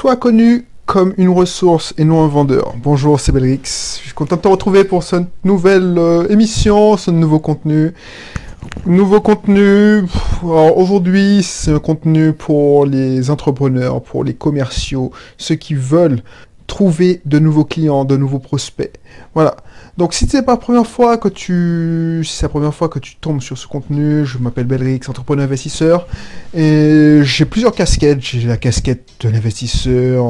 Sois connu comme une ressource et non un vendeur. Bonjour, c'est Belrix. Je suis content de te retrouver pour cette nouvelle euh, émission, ce nouveau contenu. Nouveau contenu, aujourd'hui c'est un contenu pour les entrepreneurs, pour les commerciaux, ceux qui veulent trouver de nouveaux clients, de nouveaux prospects. Voilà. Donc si c'est pas la première fois que tu c'est la première fois que tu tombes sur ce contenu, je m'appelle Belrix, entrepreneur investisseur et j'ai plusieurs casquettes, j'ai la casquette de l'investisseur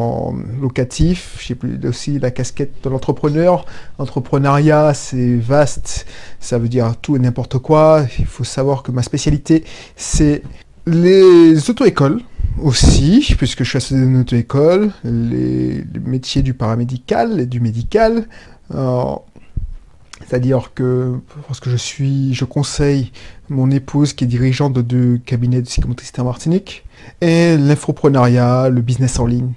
locatif, j'ai aussi la casquette de l'entrepreneur. Entrepreneuriat, c'est vaste, ça veut dire tout et n'importe quoi. Il faut savoir que ma spécialité c'est les auto-écoles aussi, puisque je suis associé d'une auto-école, les, métiers du paramédical et du médical. C'est-à-dire que, parce que je suis, je conseille mon épouse qui est dirigeante de deux cabinets de psychomotricité en Martinique, et l'infoprenariat, le business en ligne,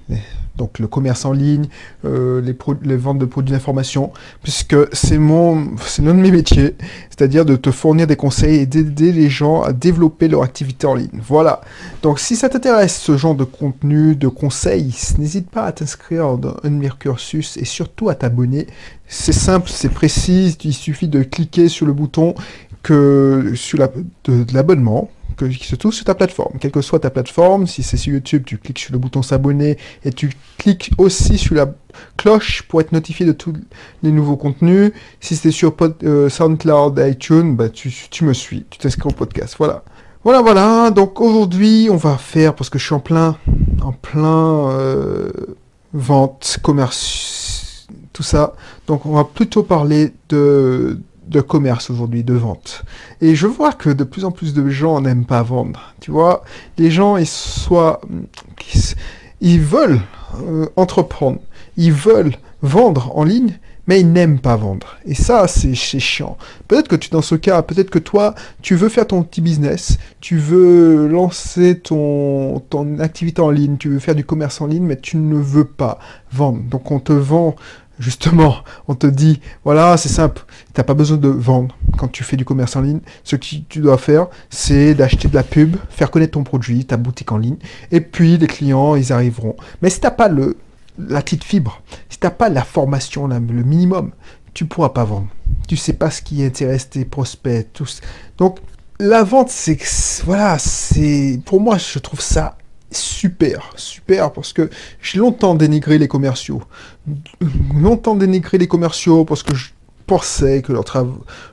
donc le commerce en ligne, euh, les, ventes de produits d'information, puisque c'est mon, c'est l'un de mes métiers, c'est-à-dire de te fournir des conseils et d'aider les gens à développer leur activité en ligne. Voilà. Donc si ça t'intéresse ce genre de contenu, de conseils, n'hésite pas à t'inscrire dans un cursus et surtout à t'abonner. C'est simple, c'est précis, il suffit de cliquer sur le bouton que sur la, de l'abonnement qui se trouve sur ta plateforme, quelle que soit ta plateforme. Si c'est sur YouTube, tu cliques sur le bouton s'abonner et tu cliques aussi sur la cloche pour être notifié de tous les nouveaux contenus. Si c'est sur euh, SoundCloud, iTunes, bah, tu, me suis, tu t'inscris au podcast. Voilà. Voilà, voilà. Donc aujourd'hui, on va faire, parce que je suis en plein, en plein euh, vente, commerce, tout ça. Donc on va plutôt parler de de commerce aujourd'hui, de vente. Et je vois que de plus en plus de gens n'aiment pas vendre. Tu vois, les gens, ils soient, ils veulent euh, entreprendre, ils veulent vendre en ligne, mais ils n'aiment pas vendre. Et ça, c'est chiant. Peut-être que tu dans ce cas, peut-être que toi, tu veux faire ton petit business, tu veux lancer ton, ton activité en ligne, tu veux faire du commerce en ligne, mais tu ne veux pas vendre. Donc on te vend Justement, on te dit, voilà, c'est simple, tu n'as pas besoin de vendre quand tu fais du commerce en ligne. Ce que tu dois faire, c'est d'acheter de la pub, faire connaître ton produit, ta boutique en ligne, et puis les clients, ils arriveront. Mais si tu n'as pas le, la petite fibre, si tu n'as pas la formation, le minimum, tu pourras pas vendre. Tu sais pas ce qui intéresse tes prospects, tous. Donc, la vente, c'est, voilà, c'est, pour moi, je trouve ça super, super, parce que j'ai longtemps dénigré les commerciaux. Longtemps dénigré les commerciaux parce que je pensais que leur,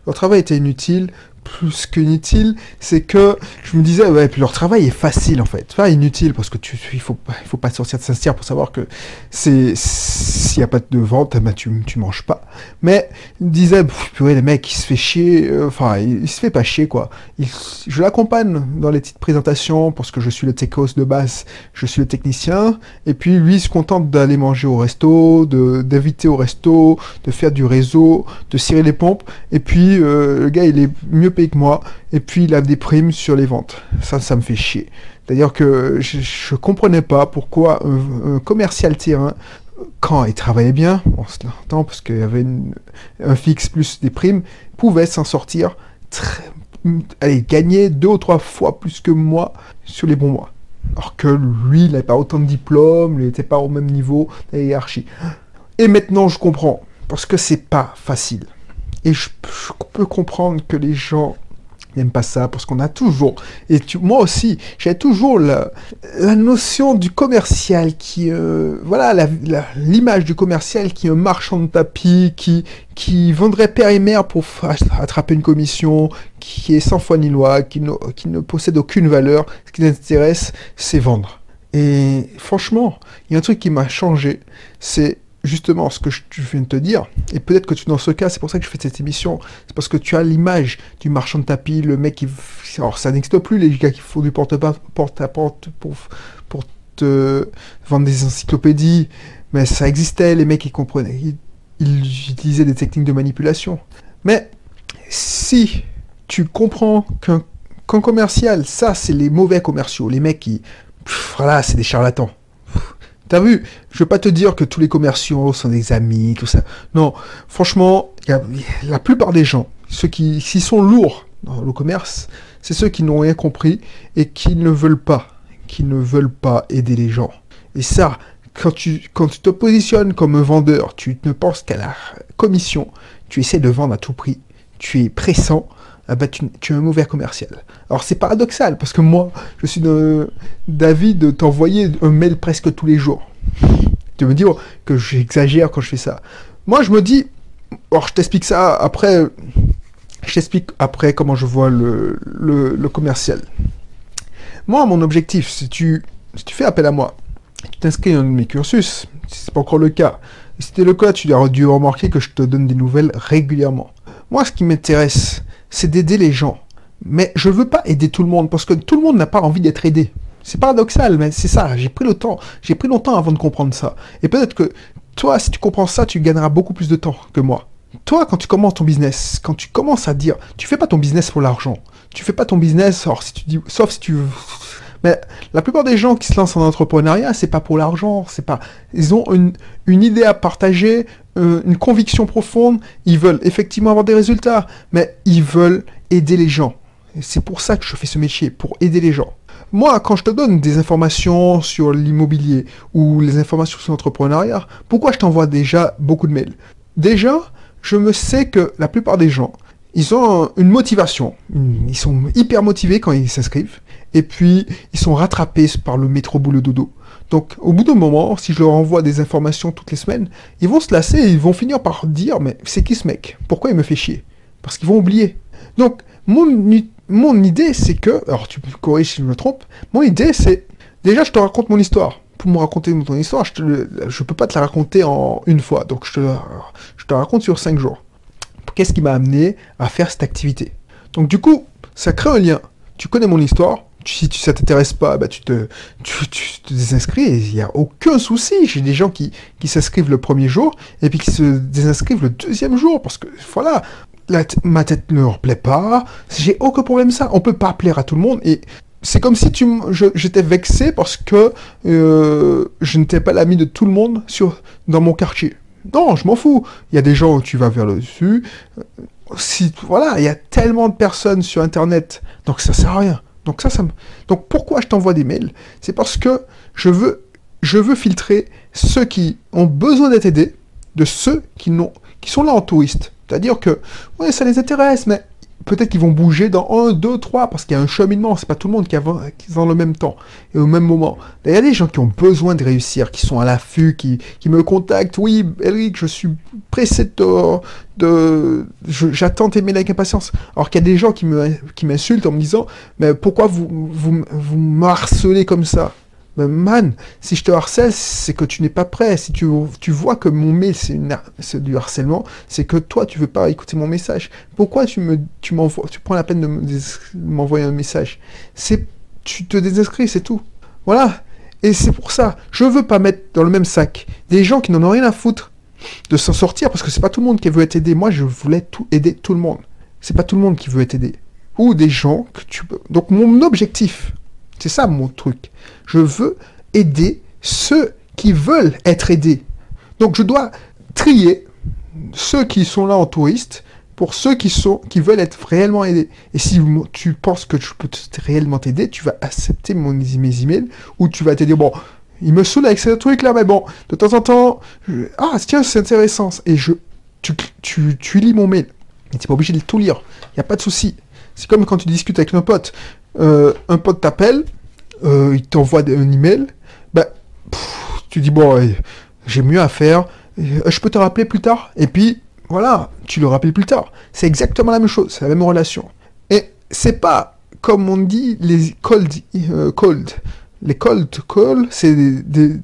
leur travail était inutile, plus qu'inutile, c'est que je me disais, ouais, puis leur travail est facile en fait. Pas inutile parce que tu, il faut, il faut pas sortir de Saint-Cyr pour savoir que c'est, s'il n'y a pas de vente, bah, tu, tu manges pas. Mais, il me disait, purée, les mecs, il se fait chier, euh, enfin, il, se fait pas chier quoi. je l'accompagne dans les petites présentations parce que je suis le techos de base, je suis le technicien, et puis lui, il se contente d'aller manger au resto, de, d'inviter au resto, de faire du réseau, de cirer les pompes, et puis, euh, le gars, il est mieux que moi, et puis il a des primes sur les ventes. Ça, ça me fait chier. C'est-à-dire que je, comprenais pas pourquoi un, commercial terrain, quand il travaillait bien, on se l'entend parce qu'il y avait un fixe plus des primes, pouvait s'en sortir, très, gagner deux ou trois fois plus que moi sur les bons mois. Alors que lui, il n'avait pas autant de diplômes, il n'était pas au même niveau de la hiérarchie. Et maintenant, je comprends, parce que c'est pas facile. Et je, peux comprendre que les gens n'aiment pas ça parce qu'on a toujours, et moi aussi, j'ai toujours la, notion du commercial qui, euh, voilà, l'image du commercial qui est un marchand de tapis, qui, qui vendrait père et mère pour attraper une commission, qui est sans foi ni loi, qui ne, qui ne possède aucune valeur. Ce qui l'intéresse, c'est vendre. Et franchement, il y a un truc qui m'a changé, c'est justement ce que je viens de te dire, et peut-être que tu dans ce cas, c'est pour ça que je fais cette émission, c'est parce que tu as l'image du marchand de tapis, le mec qui... Alors ça n'existe plus, les gars qui font du porte-à-porte pour, pour te vendre des encyclopédies, mais ça existait, les mecs ils comprenaient, ils, utilisaient des techniques de manipulation. Mais si tu comprends qu'un commercial, ça c'est les mauvais commerciaux, les mecs qui... voilà, c'est des charlatans T'as vu Je veux pas te dire que tous les commerciaux sont des amis, tout ça. Non, franchement, la plupart des gens, ceux qui, s'ils sont lourds dans le commerce, c'est ceux qui n'ont rien compris et qui ne veulent pas, aider les gens. Et ça, quand tu, te positionnes comme vendeur, tu ne penses qu'à la commission, tu essaies de vendre à tout prix, tu es pressant, ah bah, tu, es un mauvais commercial. Alors c'est paradoxal, parce que moi, je suis d'avis de t'envoyer un mail presque tous les jours. Tu me dis oh, que j'exagère quand je fais ça. Moi, je me dis, alors je t'explique ça après, je t'explique après comment je vois le, le, commercial. Moi, mon objectif, si tu, si tu fais appel à moi, tu t'inscris dans mes cursus, si c'est pas encore le cas, si c'était le cas, tu as dû remarquer que je te donne des nouvelles régulièrement. Moi, ce qui m'intéresse, c'est d'aider les gens. Mais je veux pas aider tout le monde parce que tout le monde n'a pas envie d'être aidé. C'est paradoxal, mais c'est ça. J'ai pris le temps. J'ai pris longtemps avant de comprendre ça. Et peut-être que toi, si tu comprends ça, tu gagneras beaucoup plus de temps que moi. Toi, quand tu commences ton business, quand tu commences à dire, tu fais pas ton business pour l'argent. Tu fais pas ton business, sauf si tu dis, sauf si tu mais la plupart des gens qui se lancent en entrepreneuriat, c'est pas pour l'argent, c'est pas. Ils ont une, idée à partager, euh, une conviction profonde. Ils veulent effectivement avoir des résultats, mais ils veulent aider les gens. C'est pour ça que je fais ce métier, pour aider les gens. Moi, quand je te donne des informations sur l'immobilier ou les informations sur l'entrepreneuriat, pourquoi je t'envoie déjà beaucoup de mails? Déjà, je me sais que la plupart des gens, ils ont une motivation. Ils sont hyper motivés quand ils s'inscrivent. Et puis, ils sont rattrapés par le métro boulot dodo. Donc, au bout d'un moment, si je leur envoie des informations toutes les semaines, ils vont se lasser et ils vont finir par dire, mais c'est qui ce mec? Pourquoi il me fait chier? Parce qu'ils vont oublier. Donc, mon, idée, c'est que, alors tu me corriges si je me trompe, mon idée, c'est, déjà, je te raconte mon histoire. Pour me raconter mon histoire, je ne peux pas te la raconter en une fois. Donc, je te, je te raconte sur cinq jours qu'est-ce qui m'a amené à faire cette activité? Donc du coup, ça crée un lien. Tu connais mon histoire, si tu, ça t'intéresse pas, bah, tu, te, désinscris il n'y a aucun souci. J'ai des gens qui, s'inscrivent le premier jour et puis qui se désinscrivent le deuxième jour parce que voilà, ma tête ne leur plaît pas. J'ai aucun problème ça. On peut pas plaire à tout le monde et c'est comme si tu, j'étais vexé parce que euh, je n'étais pas l'ami de tout le monde sur, dans mon quartier. Non, je m'en fous. Il y a des gens où tu vas vers le dessus. Voilà, il y a tellement de personnes sur Internet, donc ça sert à rien. Donc ça, ça Donc pourquoi je t'envoie des mails? C'est parce que je veux, je veux filtrer ceux qui ont besoin d'être aidés de ceux qui, qui sont là en touriste. C'est-à-dire que, ouais, ça les intéresse, mais peut-être qu'ils vont bouger dans 1, 2, 3, parce qu'il y a un cheminement, c'est pas tout le monde qui, a, qui est dans le même temps et au même moment. Il y a des gens qui ont besoin de réussir, qui sont à l'affût, qui, qui me contactent. Oui, Eric, je suis pressé de... J'attends tes mails avec impatience. Alors qu'il y a des gens qui m'insultent en me disant, mais pourquoi vous, vous, vous me harcelez comme ça? Man, si je te harcèle, c'est que tu n'es pas prêt. Si tu, vois que mon mail, c'est du harcèlement, c'est que toi, tu veux pas écouter mon message. Pourquoi tu me, tu m'envoies, tu prends la peine de m'envoyer un message? C'est, tu te désinscris, c'est tout. Voilà. Et c'est pour ça, je veux pas mettre dans le même sac des gens qui n'en ont rien à foutre de s'en sortir parce que c'est pas tout le monde qui veut être aidé. Moi, je voulais tout aider tout le monde. C'est pas tout le monde qui veut être aidé. Ou des gens que tu peux. Donc mon objectif, c'est ça mon truc. Je veux aider ceux qui veulent être aidés. Donc je dois trier ceux qui sont là en touriste pour ceux qui, sont, qui veulent être réellement aidés. Et si tu penses que je peux réellement t'aider, tu vas accepter mon, mes emails ou tu vas te dire, bon, il me saoule avec ce truc là, mais bon, de temps en temps, ah tiens, c'est intéressant. Et je, tu, tu, lis mon mail. Tu n'es pas obligé de tout lire. Il n'y a pas de souci. C'est comme quand tu discutes avec un pote. Euh, un pote t'appelle, euh, il t'envoie un email, bah, tu dis, bon, j'ai mieux à faire, euh, je peux te rappeler plus tard. Et puis, voilà, tu le rappelles plus tard. C'est exactement la même chose, c'est la même relation. Et c'est pas, comme on dit, les cold, cold. Les cold call, c'est de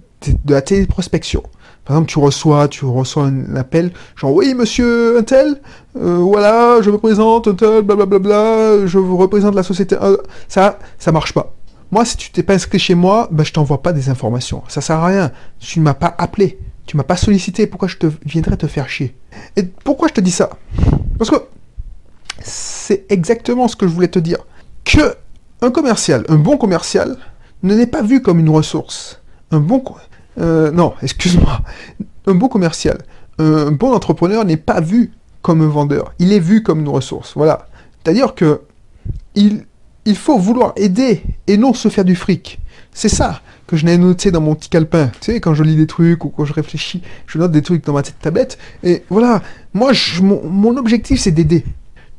la téléprospection. Par exemple, tu reçois, tu reçois un appel, genre oui, monsieur Intel, euh, voilà, je me présente, Intel, blablabla, je vous représente la société. Euh, ça, ça marche pas. Moi, si tu t'es pas inscrit chez moi, ben, je t'envoie pas des informations. Ça sert à rien. Tu ne m'as pas appelé. Tu m'as pas sollicité. Pourquoi je te viendrais te faire chier? Et pourquoi je te dis ça? Parce que c'est exactement ce que je voulais te dire. Que un commercial, un bon commercial, ne n'est pas vu comme une ressource. Un bon euh, non, excuse-moi. Un bon commercial, un bon entrepreneur n'est pas vu comme un vendeur. Il est vu comme une ressource. Voilà. C'est-à-dire que il, il faut vouloir aider et non se faire du fric. C'est ça. que je n'ai noté dans mon petit calepin. Tu sais, quand je lis des trucs ou quand je réfléchis, je note des trucs dans ma petite tablette. Et voilà, moi, mon, mon objectif, c'est d'aider.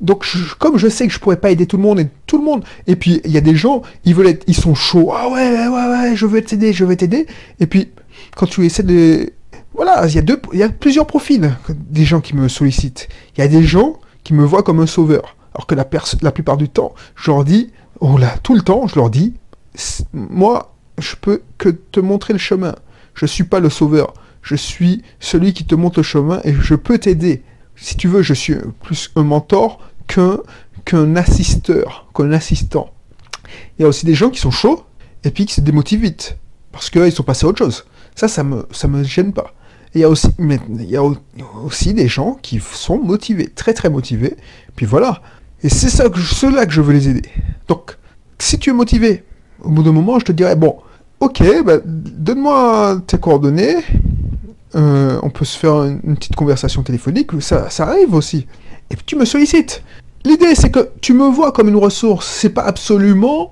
Donc, comme je sais que je pourrais pas aider tout le monde et tout le monde, et puis il y a des gens, ils veulent ils sont chauds. Ah ouais, ouais, ouais, ouais, je veux t'aider, je veux t'aider. Et puis, quand tu essaies de, voilà, il y a y a plusieurs profils des gens qui me sollicitent. Il y a des gens qui me voient comme un sauveur, alors que la, la plupart du temps, je leur dis, oh là, tout le temps, je leur dis, moi, je peux que te montrer le chemin. Je suis pas le sauveur. Je suis celui qui te montre le chemin et je peux t'aider. Si tu veux, je suis plus un mentor qu'un qu'un assisteur, qu'un assistant. Il y a aussi des gens qui sont chauds et puis qui se démotivent vite parce qu'ils sont passés à autre chose. Ça, ça me ça me gêne pas. Il y a aussi mais il y a au- aussi des gens qui sont motivés, très très motivés. Puis voilà. Et c'est ça que ceux-là que je veux les aider. Donc, si tu es motivé, au bout d'un moment, je te dirais bon, ok, bah, donne-moi tes coordonnées. Euh, on peut se faire une, une petite conversation téléphonique, ça, ça arrive aussi. Et puis tu me sollicites. L'idée, c'est que tu me vois comme une ressource. C'est pas absolument.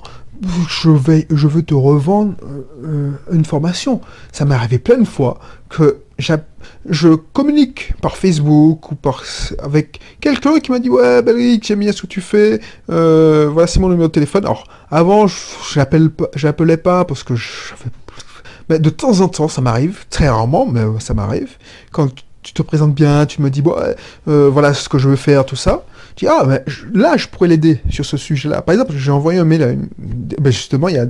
Je, vais, je veux te revendre euh, euh, une formation. Ça m'est arrivé plein de fois que je communique par Facebook ou par, avec quelqu'un qui m'a dit Ouais, Belric, j'aime bien ce que tu fais. Euh, voilà, c'est mon numéro de téléphone. Alors, avant, je j'appelle pas- pas parce que j'avais mais de temps en temps, ça m'arrive, très rarement, mais ça m'arrive. Quand tu te présentes bien, tu me dis, bon, voilà ce que je veux faire, tout ça. Tu dis, ah, ben, là, je pourrais l'aider sur ce sujet-là. Par exemple, j'ai envoyé un mail à une... ben, justement, il y a,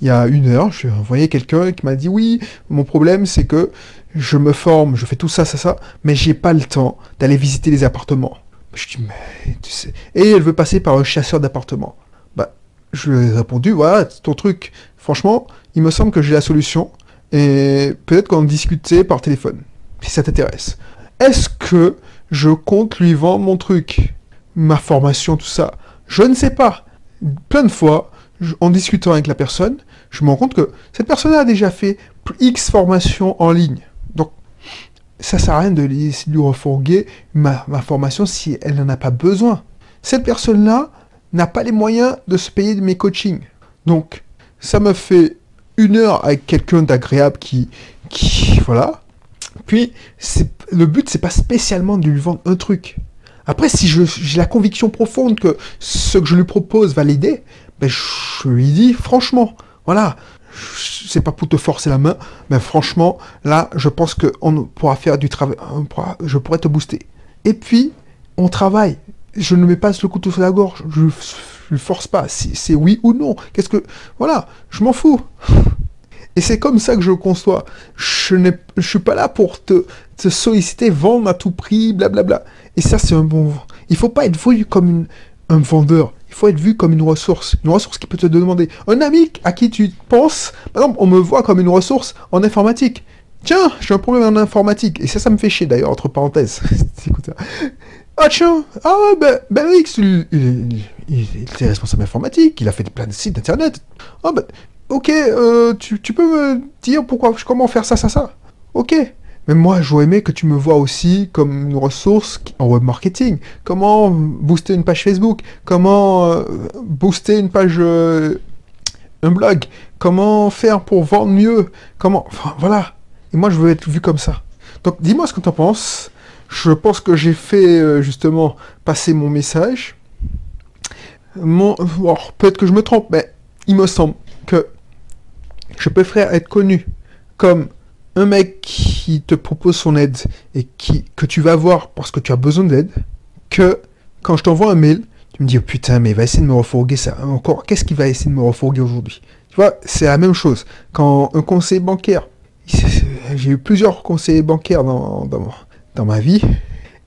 il y a une heure, j'ai envoyé quelqu'un qui m'a dit, oui, mon problème, c'est que je me forme, je fais tout ça, ça, ça, mais j'ai pas le temps d'aller visiter les appartements. Je dis, mais tu sais... Et elle veut passer par un chasseur d'appartements. Bah, je lui ai répondu, voilà, c'est ton truc. Franchement, il me semble que j'ai la solution. Et peut-être qu'on discutait par téléphone, si ça t'intéresse. Est-ce que je compte lui vendre mon truc, ma formation, tout ça Je ne sais pas. Plein de fois, en discutant avec la personne, je me rends compte que cette personne a déjà fait X formations en ligne. Donc, ça sert à rien de lui, refourguer ma, ma formation si elle n'en a pas besoin. Cette personne-là n'a pas les moyens de se payer de mes coachings. Donc, ça me fait une heure avec quelqu'un d'agréable qui, qui, voilà. Puis, le but, c'est pas spécialement de lui vendre un truc. Après, si j'ai la conviction profonde que ce que je lui propose va l'aider, ben, je lui dis, franchement, voilà, c'est pas pour te forcer la main, mais franchement, là, je pense qu'on pourra faire du travail, je pourrais te booster. Et puis, on travaille. Je ne mets pas le couteau sur la gorge, je ne force pas. C'est oui ou non. Qu'est-ce que. Voilà, je m'en fous. Et c'est comme ça que je conçois. Je ne suis pas là pour te, te solliciter, vendre à tout prix, blablabla. Et ça, c'est un bon. Il faut pas être vu comme un vendeur. Il faut être vu comme une ressource. Une ressource qui peut te demander. Un ami à qui tu penses, par exemple, on me voit comme une ressource en informatique. Tiens, j'ai un problème en informatique. Et ça, ça me fait chier d'ailleurs, entre parenthèses. Ça. Ah tiens, ah ben, ben X, il était responsable informatique, il a fait plein de sites internet. Ah ben, ok, euh, tu, peux me dire pourquoi, comment faire ça, ça, ça. Ok. Mais moi, j'aurais aimé que tu me vois aussi comme une ressource en web marketing. Comment booster une page Facebook? Comment euh, booster une page, euh, un blog? Comment faire pour vendre mieux? Comment, enfin, voilà. Et moi, je veux être vu comme ça. Donc, dis-moi ce que tu en penses. Je pense que j'ai fait euh, justement passer mon message. Mon... peut-être que je me trompe, mais il me semble que je préfère être connu comme un mec qui te propose son aide et que tu vas voir parce que tu as besoin d'aide, que quand je t'envoie un mail, tu me dis oh, putain, mais il va essayer de me refourguer ça. Encore, qu'est-ce qu'il va essayer de me refourguer aujourd'hui? Tu vois, c'est la même chose. Quand un conseiller bancaire, j'ai eu plusieurs conseillers bancaires dans, dans, dans ma vie,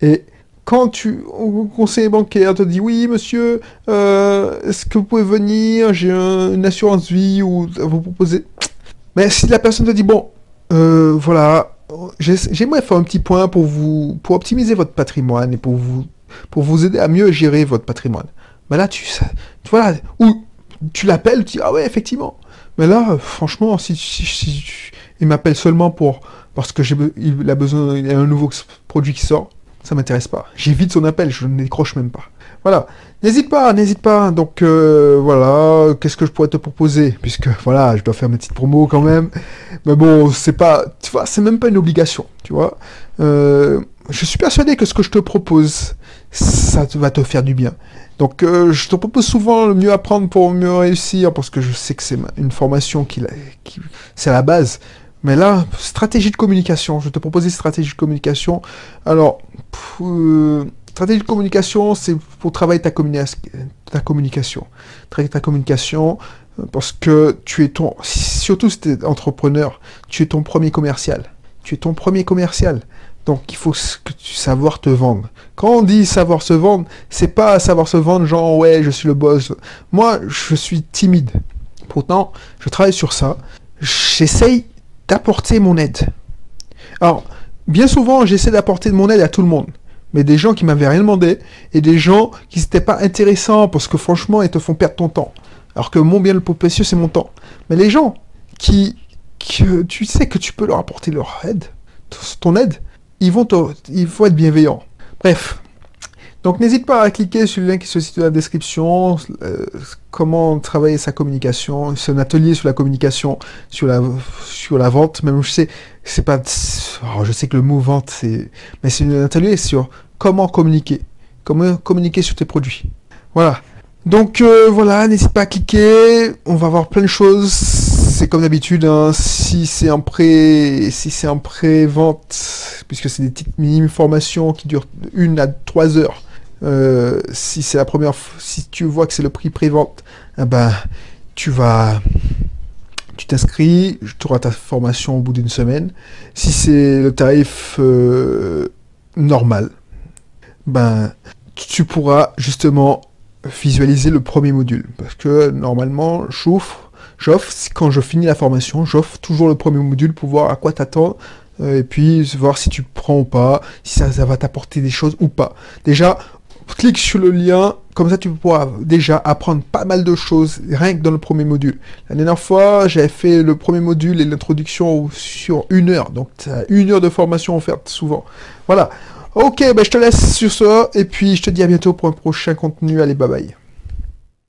et quand tu, un conseiller bancaire te dit oui monsieur, euh, est-ce que vous pouvez venir, j'ai un- une assurance vie ou vous proposer. Mais si la personne te dit bon, euh, voilà, j'ai- j'aimerais faire un petit point pour vous, pour optimiser votre patrimoine et pour vous, pour vous aider à mieux gérer votre patrimoine. Mais là tu, ça- vois, ou tu l'appelles, tu dis ah ouais effectivement. Mais là, franchement, si, si, il m'appelle seulement pour parce que j'ai, il a besoin, il y a un nouveau produit qui sort, ça m'intéresse pas. J'évite son appel, je ne décroche même pas. Voilà. N'hésite pas, n'hésite pas. Donc euh, voilà, qu'est-ce que je pourrais te proposer? Puisque voilà, je dois faire mes petites promos quand même. Mais bon, c'est pas, tu vois, c'est même pas une obligation, tu vois. Euh, je suis persuadé que ce que je te propose, ça va te faire du bien. Donc euh, je te propose souvent le mieux apprendre pour mieux réussir, parce que je sais que c'est une formation qui, qui c'est la base. Mais là, stratégie de communication, je te propose une stratégie de communication. Alors, stratégie de communication, c'est pour travailler ta, ta communication. Travailler ta communication, euh, parce que tu es ton, surtout si tu es entrepreneur, tu es ton premier commercial. Tu es ton premier commercial. Donc il faut que tu savoir te vendre. Quand on dit savoir se vendre, c'est pas savoir se vendre genre ouais je suis le boss. Moi je suis timide. Pourtant je travaille sur ça. J'essaye d'apporter mon aide. Alors bien souvent j'essaie d'apporter mon aide à tout le monde mais des gens qui m'avaient rien demandé, et des gens qui n'étaient pas intéressants, parce que franchement, ils te font perdre ton temps. Alors que mon bien le plus précieux, c'est mon temps. Mais les gens qui, que tu sais que tu peux leur apporter leur aide, ton aide, ils vont, te, il faut être bienveillant. Bref. Donc n'hésite pas à cliquer sur le lien qui se situe dans la description, euh, comment travailler sa communication, c'est un atelier sur la communication, sur la, sur la vente, même je sais, c'est pas, oh, je sais que le mot vente, c'est, mais c'est un atelier sur comment communiquer, comment communiquer sur tes produits. Voilà. Donc euh, voilà, n'hésite pas à cliquer, on va voir plein de choses. C'est comme d'habitude, hein, si c'est un pré, si c'est un pré-vente, puisque c'est des petites mini formations qui durent une à trois heures. Euh, si c'est la première, si tu vois que c'est le prix pré-vente, eh ben tu vas tu t'inscris, tu auras ta formation au bout d'une semaine. Si c'est le tarif euh, normal, ben, tu pourras justement visualiser le premier module. Parce que normalement, j'offre, j'offre, quand je finis la formation, j'offre toujours le premier module pour voir à quoi t'attends euh, et puis voir si tu prends ou pas, si ça, ça va t'apporter des choses ou pas. Déjà, clique sur le lien, comme ça tu pourras déjà apprendre pas mal de choses rien que dans le premier module. La dernière fois, j'avais fait le premier module et l'introduction sur une heure, donc une heure de formation offerte souvent. Voilà. Ok, ben je te laisse sur ça, et puis je te dis à bientôt pour un prochain contenu. Allez, bye bye.